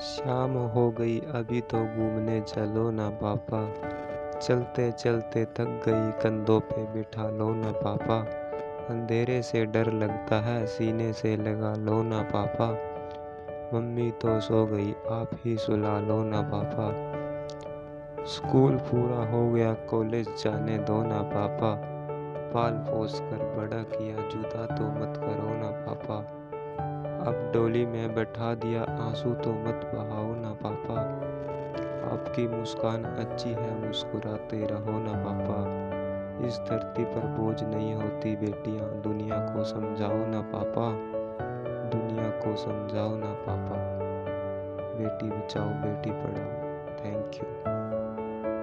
शाम हो गई, अभी तो घूमने चलो ना पापा। चलते चलते थक गई, कंधों पे बिठा लो ना पापा। अंधेरे से डर लगता है, सीने से लगा लो ना पापा। मम्मी तो सो गई, आप ही सुला लो ना पापा। स्कूल पूरा हो गया, कॉलेज जाने दो ना पापा। पाल पोस कर बड़ा किया जुदा तो अब डोली में बैठा दिया आँसू तो मत बहाओ ना पापा। आपकी मुस्कान अच्छी है, मुस्कुराते रहो ना पापा। इस धरती पर बोझ नहीं होती बेटियाँ, दुनिया को समझाओ ना पापा। दुनिया को समझाओ ना पापा। बेटी बचाओ, बेटी पढ़ाओ। Thank you